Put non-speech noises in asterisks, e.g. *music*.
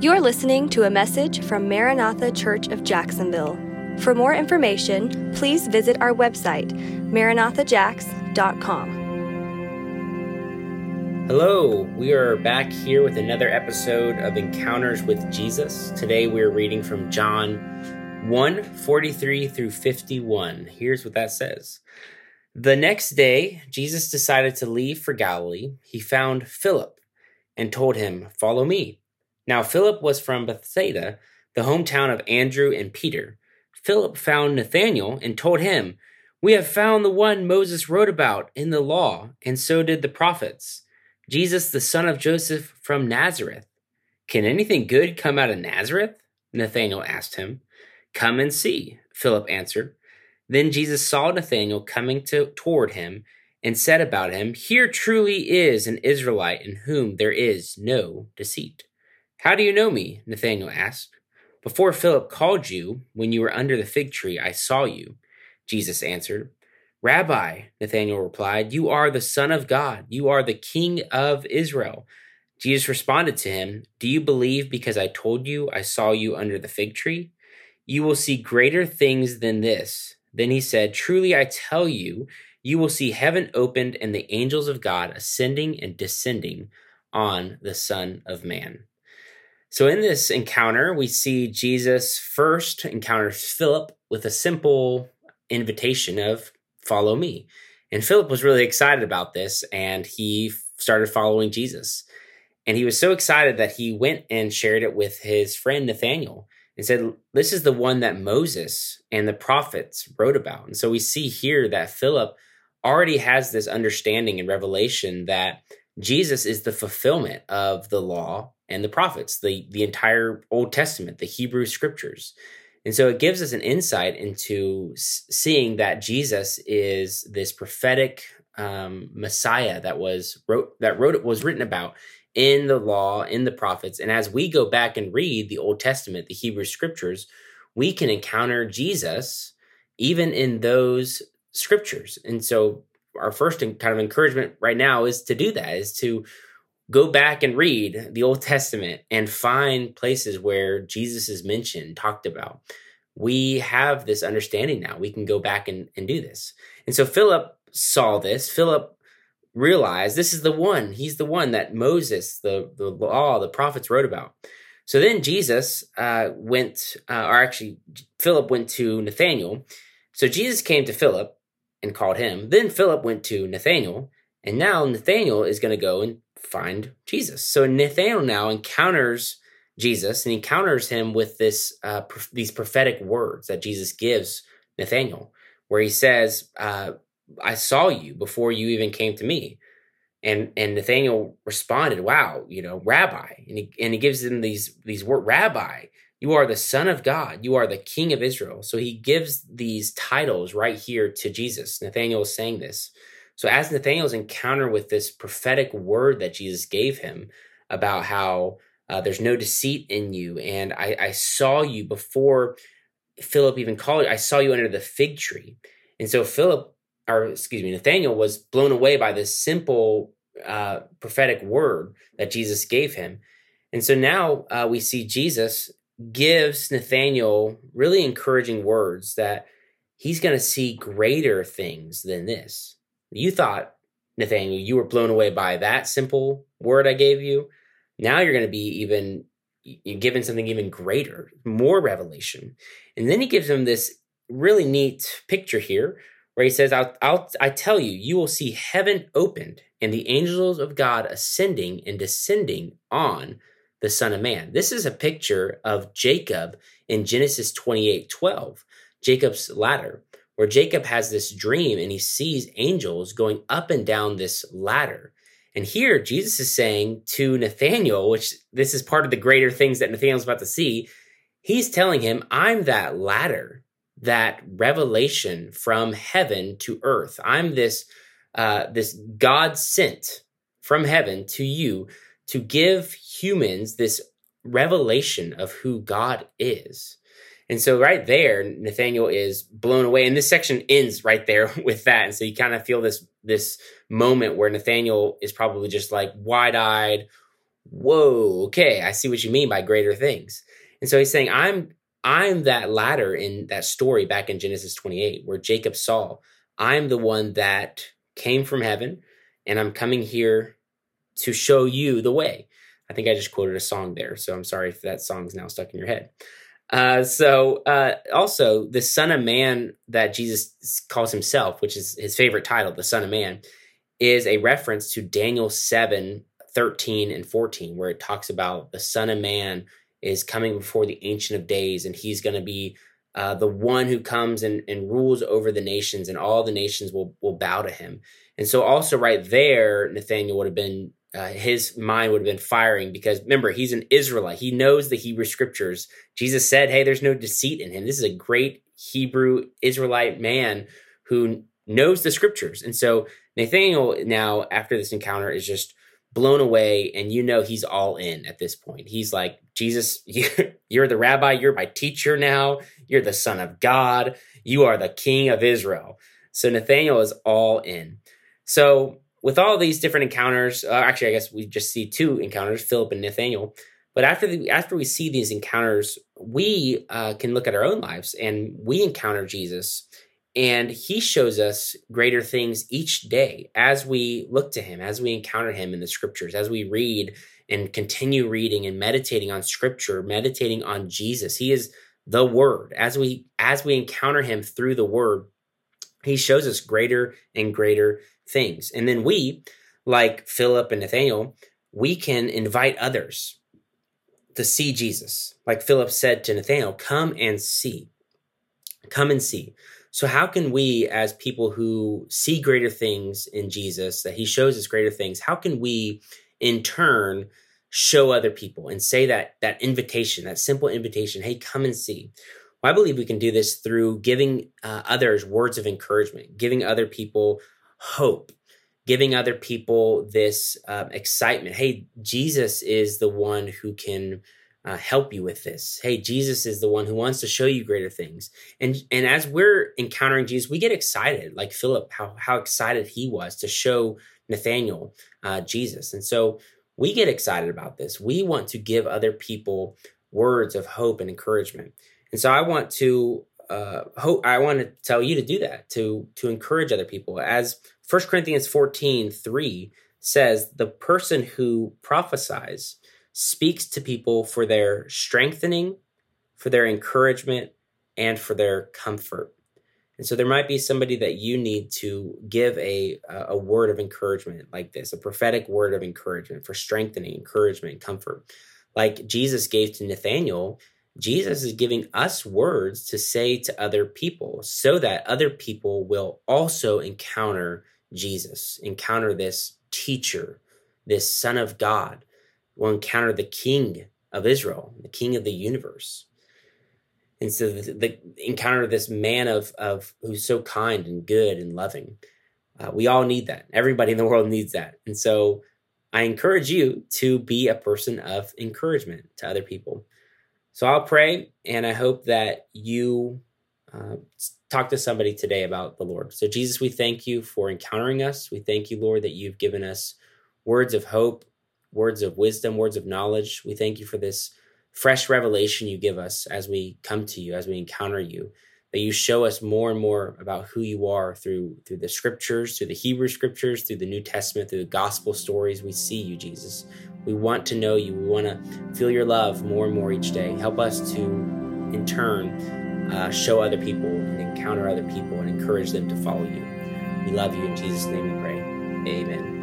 You're listening to a message from Maranatha Church of Jacksonville. For more information, please visit our website, maranathajax.com. Hello, we are back here with another episode of Encounters with Jesus. Today we are reading from John 1 43 through 51. Here's what that says. The next day, Jesus decided to leave for Galilee. He found Philip and told him, Follow me. Now, Philip was from Bethsaida, the hometown of Andrew and Peter. Philip found Nathanael and told him, We have found the one Moses wrote about in the law, and so did the prophets, Jesus, the son of Joseph from Nazareth. Can anything good come out of Nazareth? Nathanael asked him. Come and see, Philip answered. Then Jesus saw Nathanael coming to, toward him and said about him, Here truly is an Israelite in whom there is no deceit. How do you know me? Nathanael asked. Before Philip called you, when you were under the fig tree, I saw you. Jesus answered. Rabbi, Nathanael replied, You are the Son of God. You are the King of Israel. Jesus responded to him, Do you believe because I told you I saw you under the fig tree? You will see greater things than this. Then he said, Truly I tell you, you will see heaven opened and the angels of God ascending and descending on the Son of Man. So, in this encounter, we see Jesus first encounters Philip with a simple invitation of follow me. And Philip was really excited about this and he started following Jesus. And he was so excited that he went and shared it with his friend Nathaniel and said, This is the one that Moses and the prophets wrote about. And so we see here that Philip already has this understanding and revelation that Jesus is the fulfillment of the law and the prophets, the, the entire Old Testament, the Hebrew scriptures. And so it gives us an insight into seeing that Jesus is this prophetic um, Messiah that was wrote that wrote was written about in the law, in the prophets. And as we go back and read the Old Testament, the Hebrew scriptures, we can encounter Jesus even in those scriptures. And so our first kind of encouragement right now is to do that, is to go back and read the Old Testament and find places where Jesus is mentioned, talked about. We have this understanding now. We can go back and, and do this. And so Philip saw this. Philip realized this is the one. He's the one that Moses, the, the law, the prophets wrote about. So then Jesus uh, went, uh, or actually, Philip went to Nathanael. So Jesus came to Philip and called him. Then Philip went to Nathanael, and now Nathanael is going to go and find Jesus. So Nathanael now encounters Jesus and encounters him with this uh, these prophetic words that Jesus gives Nathanael, where he says, uh, "I saw you before you even came to me." And and Nathanael responded, "Wow, you know, Rabbi," and he and he gives him these these words, "Rabbi." You are the Son of God. You are the King of Israel. So he gives these titles right here to Jesus. Nathanael is saying this. So as Nathanael's encounter with this prophetic word that Jesus gave him about how uh, there's no deceit in you, and I, I saw you before Philip even called you, I saw you under the fig tree. And so Philip, or excuse me, Nathanael was blown away by this simple uh, prophetic word that Jesus gave him. And so now uh, we see Jesus gives Nathanael really encouraging words that he's going to see greater things than this. You thought, Nathaniel, you were blown away by that simple word I gave you. Now you're going to be even given something even greater, more revelation. And then he gives him this really neat picture here where he says, I'll, I'll, I tell you, you will see heaven opened and the angels of God ascending and descending on the Son of Man. This is a picture of Jacob in Genesis 28 12, Jacob's ladder where Jacob has this dream and he sees angels going up and down this ladder. And here Jesus is saying to Nathaniel, which this is part of the greater things that Nathaniel's about to see, he's telling him, I'm that ladder, that revelation from heaven to earth. I'm this uh, this God sent from heaven to you to give humans this revelation of who God is. And so right there, Nathaniel is blown away. And this section ends right there *laughs* with that. And so you kind of feel this this moment where Nathaniel is probably just like wide-eyed, whoa, okay, I see what you mean by greater things. And so he's saying, I'm I'm that ladder in that story back in Genesis 28 where Jacob saw, I'm the one that came from heaven and I'm coming here to show you the way. I think I just quoted a song there, so I'm sorry if that song's now stuck in your head. Uh, so uh, also the Son of Man that Jesus calls himself, which is his favorite title, the Son of Man, is a reference to Daniel 7, 13 and 14, where it talks about the Son of Man is coming before the Ancient of Days, and he's going to be uh, the one who comes and, and rules over the nations, and all the nations will will bow to him. And so, also right there, Nathaniel would have been uh, his mind would have been firing because remember he's an Israelite. He knows the Hebrew scriptures. Jesus said, "Hey, there's no deceit in him. This is a great Hebrew Israelite man who knows the scriptures." And so Nathaniel now after this encounter is just blown away and you know he's all in at this point he's like jesus *laughs* you're the rabbi you're my teacher now you're the son of god you are the king of israel so nathaniel is all in so with all these different encounters uh, actually i guess we just see two encounters philip and nathaniel but after the, after we see these encounters we uh, can look at our own lives and we encounter jesus and he shows us greater things each day as we look to him, as we encounter him in the scriptures, as we read and continue reading and meditating on scripture, meditating on Jesus. He is the word. As we as we encounter him through the word, he shows us greater and greater things. And then we, like Philip and Nathaniel, we can invite others to see Jesus. Like Philip said to Nathaniel, come and see. Come and see. So, how can we, as people who see greater things in Jesus, that he shows us greater things, how can we in turn show other people and say that that invitation, that simple invitation, hey, come and see? Well, I believe we can do this through giving uh, others words of encouragement, giving other people hope, giving other people this uh, excitement. Hey, Jesus is the one who can uh, help you with this. Hey, Jesus is the one who wants to show you greater things. And and as we're encountering Jesus, we get excited, like Philip, how how excited he was to show Nathaniel uh, Jesus. And so we get excited about this. We want to give other people words of hope and encouragement. And so I want to uh, hope I want to tell you to do that to to encourage other people. As 1 Corinthians 14, 3 says, the person who prophesies speaks to people for their strengthening, for their encouragement, and for their comfort. And so there might be somebody that you need to give a a word of encouragement like this, a prophetic word of encouragement for strengthening, encouragement, comfort. Like Jesus gave to Nathaniel, Jesus is giving us words to say to other people so that other people will also encounter Jesus, encounter this teacher, this son of God will encounter the king of Israel, the king of the universe. And so the, the encounter this man of, of who's so kind and good and loving. Uh, we all need that. Everybody in the world needs that. And so I encourage you to be a person of encouragement to other people. So I'll pray, and I hope that you uh, talk to somebody today about the Lord. So, Jesus, we thank you for encountering us. We thank you, Lord, that you've given us words of hope words of wisdom, words of knowledge. We thank you for this fresh revelation you give us as we come to you, as we encounter you. That you show us more and more about who you are through through the scriptures, through the Hebrew scriptures, through the New Testament, through the gospel stories. We see you, Jesus. We want to know you. We want to feel your love more and more each day. Help us to, in turn, uh, show other people and encounter other people and encourage them to follow you. We love you. In Jesus' name we pray. Amen.